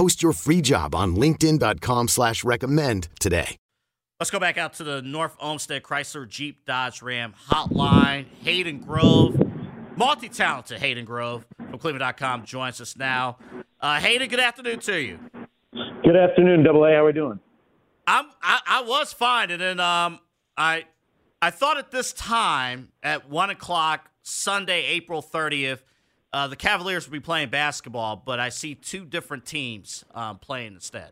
Post your free job on LinkedIn.com slash recommend today. Let's go back out to the North Olmsted Chrysler Jeep Dodge Ram hotline. Hayden Grove, multi-talented Hayden Grove from Cleveland.com joins us now. Uh, Hayden, good afternoon to you. Good afternoon, Double A. How are we doing? I'm I, I was fine, and then um I I thought at this time at one o'clock Sunday, April thirtieth, uh, the Cavaliers will be playing basketball, but I see two different teams um, playing instead.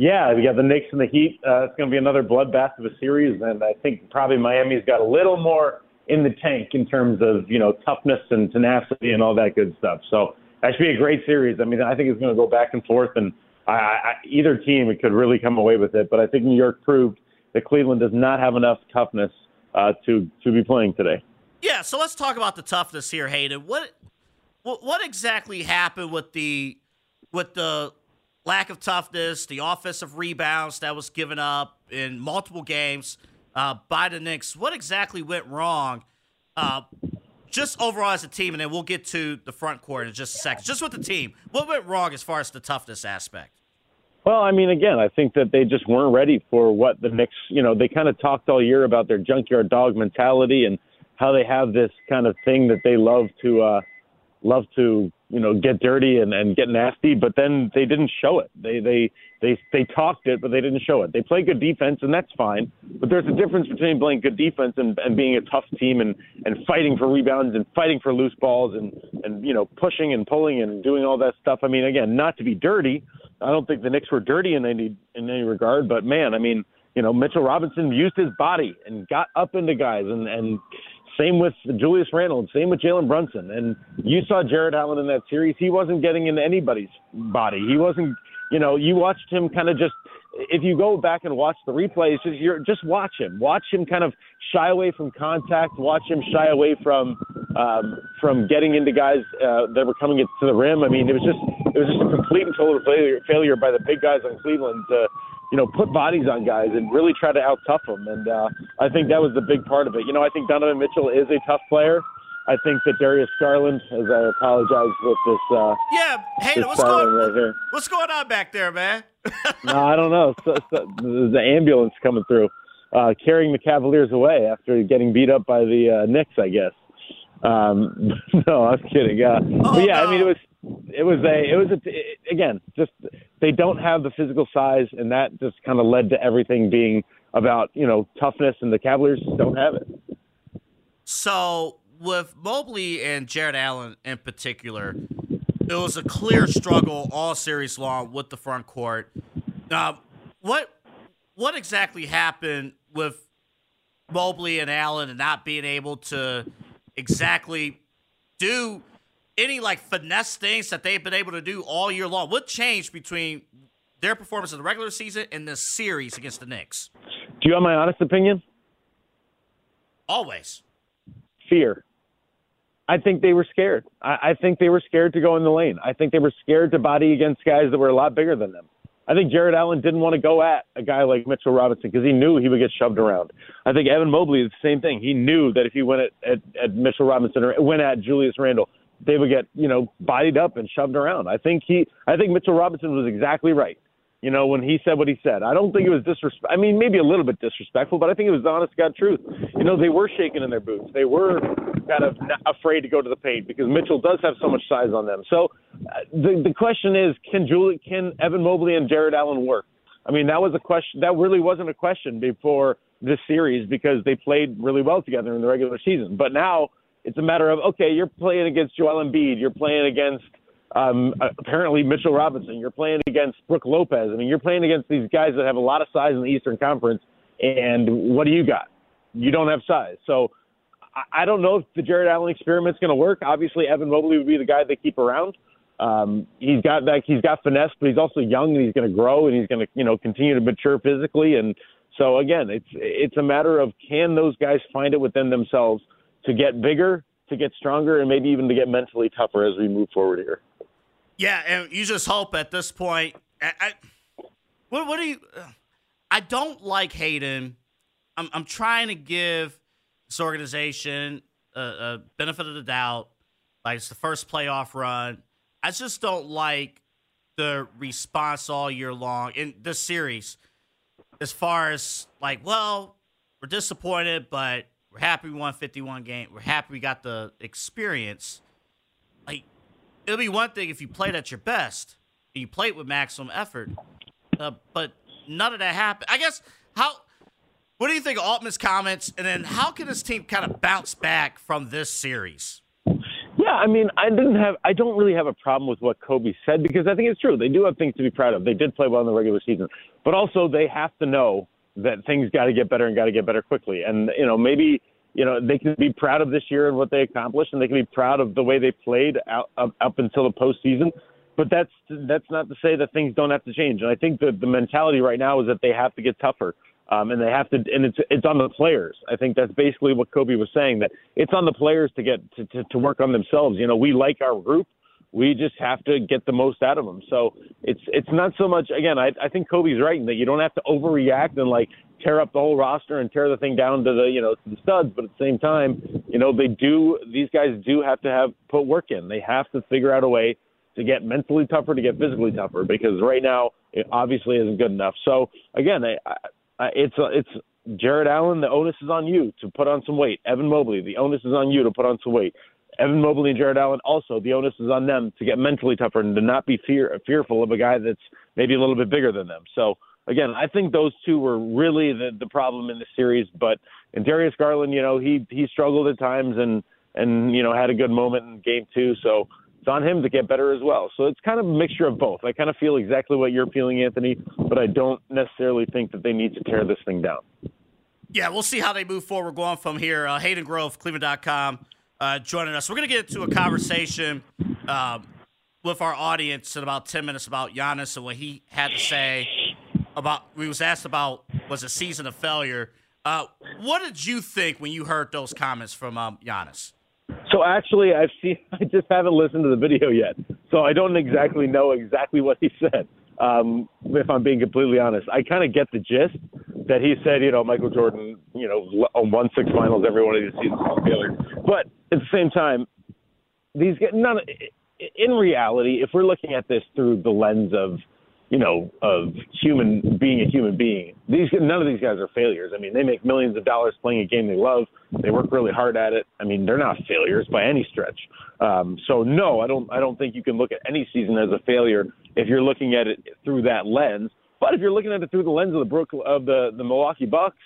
Yeah, we got the Knicks and the Heat. Uh, it's going to be another bloodbath of a series, and I think probably Miami's got a little more in the tank in terms of you know toughness and tenacity and all that good stuff. So that should be a great series. I mean, I think it's going to go back and forth, and I, I, either team could really come away with it. But I think New York proved that Cleveland does not have enough toughness uh, to to be playing today. Yeah, so let's talk about the toughness here, Hayden. What what, what exactly happened with the with the lack of toughness, the offensive rebounds that was given up in multiple games uh, by the Knicks? What exactly went wrong? Uh, just overall as a team, and then we'll get to the front court in just a second. Just with the team, what went wrong as far as the toughness aspect? Well, I mean, again, I think that they just weren't ready for what the Knicks, you know, they kind of talked all year about their junkyard dog mentality and how they have this kind of thing that they love to, uh, love to, you know, get dirty and, and get nasty, but then they didn't show it. They, they, they, they talked it, but they didn't show it. They play good defense and that's fine, but there's a difference between playing good defense and, and being a tough team and, and fighting for rebounds and fighting for loose balls and, and, you know, pushing and pulling and doing all that stuff. I mean, again, not to be dirty, I don't think the Knicks were dirty in any in any regard, but man, I mean, you know, Mitchell Robinson used his body and got up into guys, and and same with Julius Randle, and same with Jalen Brunson, and you saw Jarrett Allen in that series. He wasn't getting into anybody's body. He wasn't, you know, you watched him kind of just. If you go back and watch the replays, just you're, just watch him. Watch him kind of shy away from contact. Watch him shy away from um, from getting into guys uh, that were coming to the rim. I mean, it was just it was just a complete and total failure failure by the big guys on Cleveland to you know put bodies on guys and really try to out tough them. And uh, I think that was the big part of it. You know, I think Donovan Mitchell is a tough player. I think that Darius Garland, as I apologize with this. Uh, yeah, hey, this what's going right here. what's going on back there, man? no, I don't know. So, so, an ambulance coming through, uh, carrying the Cavaliers away after getting beat up by the uh, Knicks, I guess. Um, no, I'm kidding. Uh, Oh, but yeah, no. I mean, it was it was a it was a it, again just they don't have the physical size, and that just kind of led to everything being about you know toughness, and the Cavaliers don't have it. So with Mobley and Jarrett Allen in particular, it was a clear struggle all series long with the front court. Uh, what what exactly happened with Mobley and Allen and not being able to exactly do any like finesse things that they've been able to do all year long? What changed between their performance in the regular season and this series against the Knicks? Do you have my honest opinion? Always. Fear. I think they were scared. I, I think they were scared to go in the lane. I think they were scared to body against guys that were a lot bigger than them. I think Jarrett Allen didn't want to go at a guy like Mitchell Robinson because he knew he would get shoved around. I think Evan Mobley is the same thing. He knew that if he went at, at, at Mitchell Robinson or went at Julius Randle, they would get you know bodied up and shoved around. I think he, I think Mitchell Robinson was exactly right. You know when he said what he said. I don't think it was disrespect. I mean maybe a little bit disrespectful, but I think it was honest God truth. You know they were shaking in their boots. They were kind of afraid to go to the paint because Mitchell does have so much size on them. So uh, the the question is, can Julie, can Evan Mobley and Jarrett Allen work? I mean, that was a question. That really wasn't a question before this series because they played really well together in the regular season. But now it's a matter of okay, you're playing against Joel Embiid, you're playing against um, apparently Mitchell Robinson, you're playing against Brook Lopez. I mean, you're playing against these guys that have a lot of size in the Eastern Conference. And what do you got? You don't have size. So I don't know if the Jarrett Allen experiment's going to work. Obviously, Evan Mobley would be the guy they keep around. Um, he's got that. He's got finesse, but he's also young and he's going to grow and he's going to you know continue to mature physically. And so again, it's it's a matter of can those guys find it within themselves to get bigger, to get stronger, and maybe even to get mentally tougher as we move forward here. Yeah, and you just hope at this point. I, I what, what do you? Uh, I don't like Hayden. I'm I'm trying to give this organization a, a benefit of the doubt. Like it's the first playoff run. I just don't like the response all year long in this series. As far as like, well, we're disappointed, but we're happy we won 51 game. We're happy we got the experience. Like, it'll be one thing if you played at your best and you played with maximum effort, uh, but none of that happened. I guess how. What do you think of Altman's comments, and then how can this team kind of bounce back from this series? Yeah, I mean, I didn't have, I don't really have a problem with what Koby said because I think it's true. They do have things to be proud of. They did play well in the regular season, but also they have to know that things got to get better and got to get better quickly. And you know, maybe you know they can be proud of this year and what they accomplished, and they can be proud of the way they played out, up, up until the postseason. But that's that's not to say that things don't have to change. And I think that the mentality right now is that they have to get tougher. Um, and they have to, and it's it's on the players. I think that's basically what Koby was saying that it's on the players to get to, to, to work on themselves. You know, we like our group, we just have to get the most out of them. So it's it's not so much. Again, I I think Koby's right in that you don't have to overreact and like tear up the whole roster and tear the thing down to the you know to the studs. But at the same time, you know they do these guys do have to have put work in. They have to figure out a way to get mentally tougher, to get physically tougher, because right now it obviously isn't good enough. So again, I, uh, it's it's Jarrett Allen. The onus is on you to put on some weight. Evan Mobley. The onus is on you to put on some weight. Evan Mobley and Jarrett Allen. Also, the onus is on them to get mentally tougher and to not be fear fearful of a guy that's maybe a little bit bigger than them. So again, I think those two were really the the problem in the series. But and Darius Garland, you know, he he struggled at times and and you know had a good moment in game two. So it's on him to get better as well. So it's kind of a mixture of both. I kind of feel exactly what you're feeling, Anthony, but I don't necessarily think that they need to tear this thing down. Yeah, we'll see how they move forward going from here. Uh, Hayden Grove, Cleveland.com, uh, joining us. We're going to get into a conversation um, with our audience in about 10 minutes about Giannis and what he had to say about, we was asked about, was a season of failure. Uh, what did you think when you heard those comments from um, Giannis? So actually, I've seen. I just haven't listened to the video yet, so I don't exactly know exactly what he said. Um, if I'm being completely honest, I kind of get the gist that he said. You know, Michael Jordan, you know, won six finals every one of these seasons. But at the same time, these none. In reality, if we're looking at this through the lens of you know, of human being a human being. These none of these guys are failures. I mean, they make millions of dollars playing a game they love. They work really hard at it. I mean, they're not failures by any stretch. Um, so no, I don't. I don't think you can look at any season as a failure if you're looking at it through that lens. But if you're looking at it through the lens of the Brook of the the Milwaukee Bucks,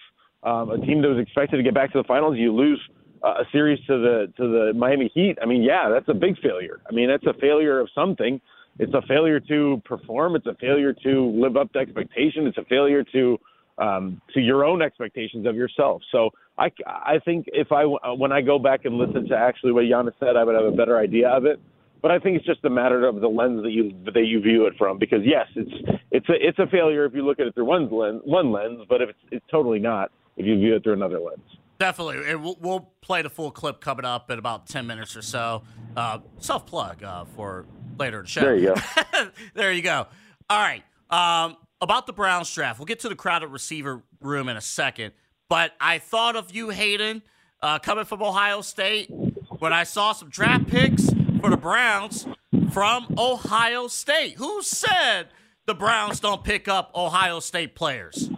um, a team that was expected to get back to the finals, you lose uh, a series to the to the Miami Heat. I mean, yeah, that's a big failure. I mean, that's a failure of something it's a failure to perform. It's a failure to live up to expectation. It's a failure to um, to your own expectations of yourself. So I, I think if I when I go back and listen to actually what Giannis said, I would have a better idea of it. But I think it's just a matter of the lens that you that you view it from. Because yes, it's it's a it's a failure if you look at it through one lens, one lens. But if it's it's totally not if you view it through another lens. Definitely, and we'll, we'll play the full clip coming up in about ten minutes or so. Uh, Self plug uh, for later in the show. There you go. there you go. All right. Um, about the Browns draft, we'll get to the crowded receiver room in a second. But I thought of you, Hayden, uh, coming from Ohio State, when I saw some draft picks for the Browns from Ohio State. Who said the Browns don't pick up Ohio State players?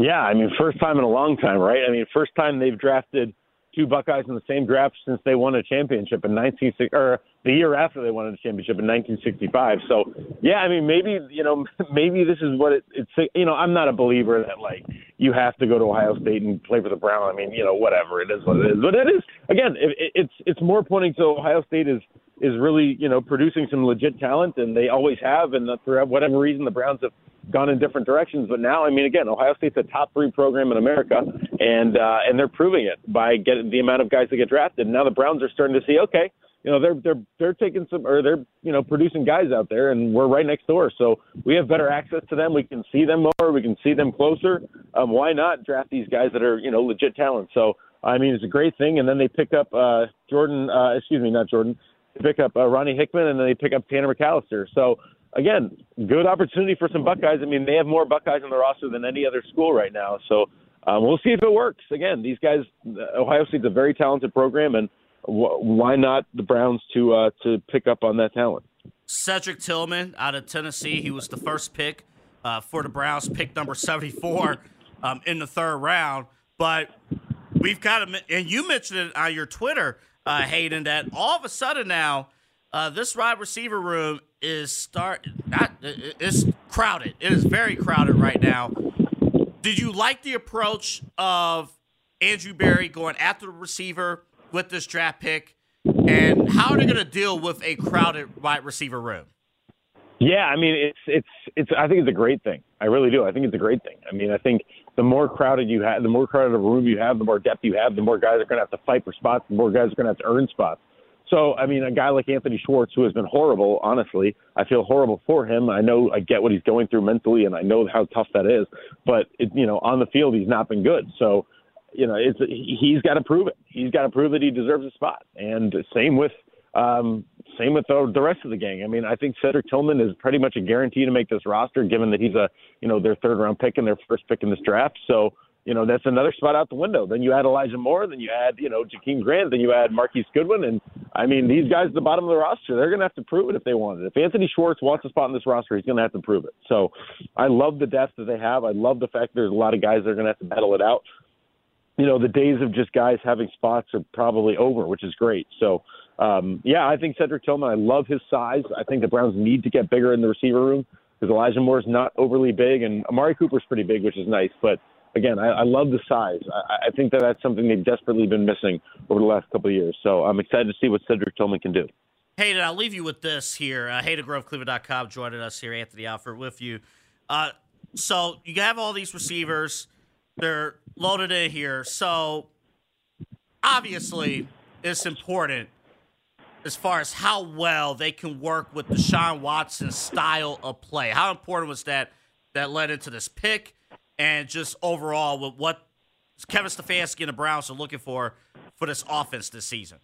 Yeah, I mean, first time in a long time, right? I mean, first time they've drafted two Buckeyes in the same draft since they won a championship in 1960 or the year after they won a championship in 1965. So yeah, I mean maybe you know maybe this is what it, it's you know I'm not a believer that like you have to go to Ohio State and play for the Brown. I mean you know whatever it is what it is, but it is again it, it's it's more pointing to Ohio State is is really you know producing some legit talent and they always have and for whatever reason the Browns have gone in different directions. But now, I mean, again, Ohio State's a top three program in America, and uh, and they're proving it by getting the amount of guys that get drafted. Now the Browns are starting to see, okay, you know, they're they're they're taking some or they're you know producing guys out there, and we're right next door, so we have better access to them. We can see them more. We can see them closer. Um, why not draft these guys that are you know legit talent? So. I mean, it's a great thing, and then they pick up uh, Jordan. Uh, excuse me, not Jordan. They pick up uh, Ronnie Hickman, and then they pick up Tanner McCalister. So again, good opportunity for some Buckeyes. I mean, they have more Buckeyes on the roster than any other school right now. So um, we'll see if it works. Again, these guys, Ohio State's a very talented program, and wh- why not the Browns to uh, to pick up on that talent? Cedric Tillman out of Tennessee. He was the first pick uh, for the Browns, pick number 74 um, in the third round. But we've got to, and you mentioned it on your Twitter, uh, Hayden, that all of a sudden now, uh, this wide receiver room is start not it's crowded. It is very crowded right now. Did you like the approach of Andrew Berry going after the receiver with this draft pick? And how are they going to deal with a crowded wide receiver room? Yeah, I mean it's it's it's I think it's a great thing. I really do. I think it's a great thing. I mean, I think the more crowded you have, the more crowded a room you have, the more depth you have, the more guys are going to have to fight for spots, the more guys are going to have to earn spots. So, I mean, a guy like Anthony Schwartz, who has been horrible, honestly, I feel horrible for him. I know I get what he's going through mentally, and I know how tough that is. But it, you know, on the field, he's not been good. So, you know, it's he's got to prove it. He's got to prove that he deserves a spot. And same with um, same with the, the rest of the gang. I mean, I think Cedric Tillman is pretty much a guarantee to make this roster, given that he's a you know their third round pick and their first pick in this draft. So you know, that's another spot out the window. Then you add Elijah Moore, then you add, you know, Jakeem Grant, then you add Marquise Goodwin. And I mean, these guys at the bottom of the roster, they're going to have to prove it if they want it. If Anthony Schwartz wants a spot in this roster, he's going to have to prove it. So I love the depth that they have. I love the fact there's a lot of guys that are going to have to battle it out. You know, the days of just guys having spots are probably over, which is great. So, um, yeah, I think Cedric Tillman, I love his size. I think the Browns need to get bigger in the receiver room because Elijah Moore is not overly big and Amari Cooper's pretty big, which is nice. But again, I, I love the size. I, I think that that's something they've desperately been missing over the last couple of years. So I'm excited to see what Cedric Tillman can do. Hayden, I'll leave you with this here. Uh, joining us here. Anthony Alford with you. Uh, so you have all these receivers. They're loaded in here. So obviously, it's important as far as how well they can work with Deshaun Watson's style of play. How important was that that led into this pick? and just overall with what Kevin Stefanski and the Browns are looking for for this offense this season?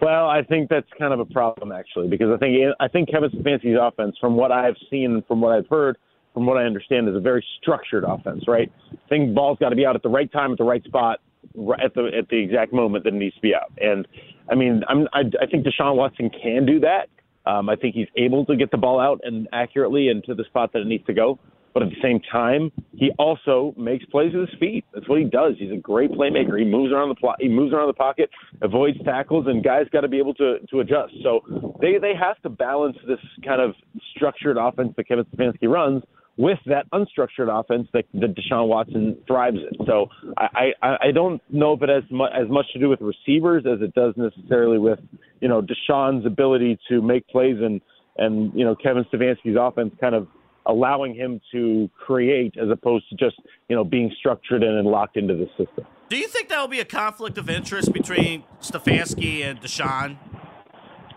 Well, I think that's kind of a problem actually, because I think I think Kevin Stefanski's offense, from what I've seen, from what I've heard, from what I understand, is a very structured offense. Right? I think ball's got to be out at the right time, at the right spot, at the at the exact moment that it needs to be out. And I mean, I'm, I, I think Deshaun Watson can do that. Um, I think he's able to get the ball out and accurately and to the spot that it needs to go. But at the same time, he also makes plays with his feet. That's what he does. He's a great playmaker. He moves around the plot. He moves around the pocket, avoids tackles, and guys got to be able to to adjust. So they they have to balance this kind of structured offense that Kevin Stefanski runs with that unstructured offense that, that Deshaun Watson thrives in. So I, I, I don't know if it has mu- as much to do with receivers as it does necessarily with you know Deshaun's ability to make plays and and you know Kevin Stefanski's offense kind of allowing him to create as opposed to just you know being structured in and locked into the system. Do you think that will be a conflict of interest between Stefanski and Deshaun?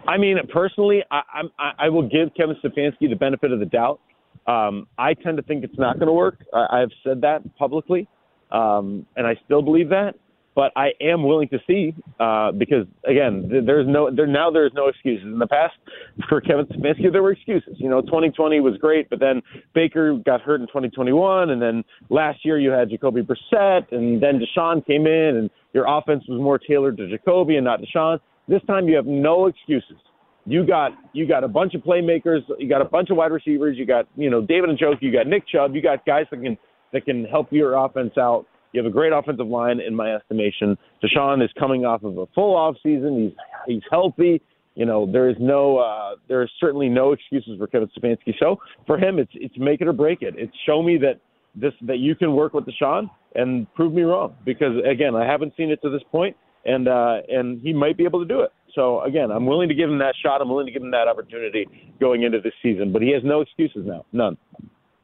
I mean, personally, I, I, I will give Kevin Stefanski the benefit of the doubt. Um, I tend to think it's not going to work. I, I've said that publicly, um, and I still believe that but I am willing to see uh, because again, there's no there now there's no excuses. In the past, for Kevin Stefanski, there were excuses. You know, 2020 was great, but then Baker got hurt in 2021, and then last year you had Jacoby Brissett, and then Deshaun came in, and your offense was more tailored to Jacoby and not Deshaun. This time you have no excuses. You got you got a bunch of playmakers, you got a bunch of wide receivers, you got you know David Njoku, you got Nick Chubb, you got guys that can that can help your offense out You have a great offensive line, in my estimation. Deshaun is coming off of a full off season. He's he's healthy. You know, there is no, uh, there is certainly no excuses for Kevin Stefanski. So for him, it's it's make it or break it. It's show me that this that you can work with Deshaun and prove me wrong. Because again, I haven't seen it to this point, and uh, and he might be able to do it. So again, I'm willing to give him that shot. I'm willing to give him that opportunity going into this season. But he has no excuses now, none.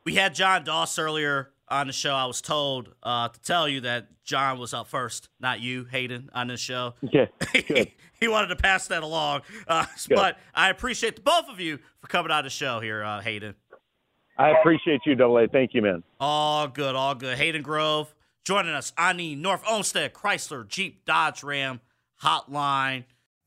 We had John Doss earlier on the show. I was told uh, to tell you that John was up first, not you, Hayden, on this show. Okay. he, he wanted to pass that along. Uh, but I appreciate the both of you for coming on the show here, uh, Hayden. I appreciate you, Double A. Thank you, man. All good, all good. Hayden Grove joining us on the North Olmsted Chrysler Jeep Dodge Ram hotline.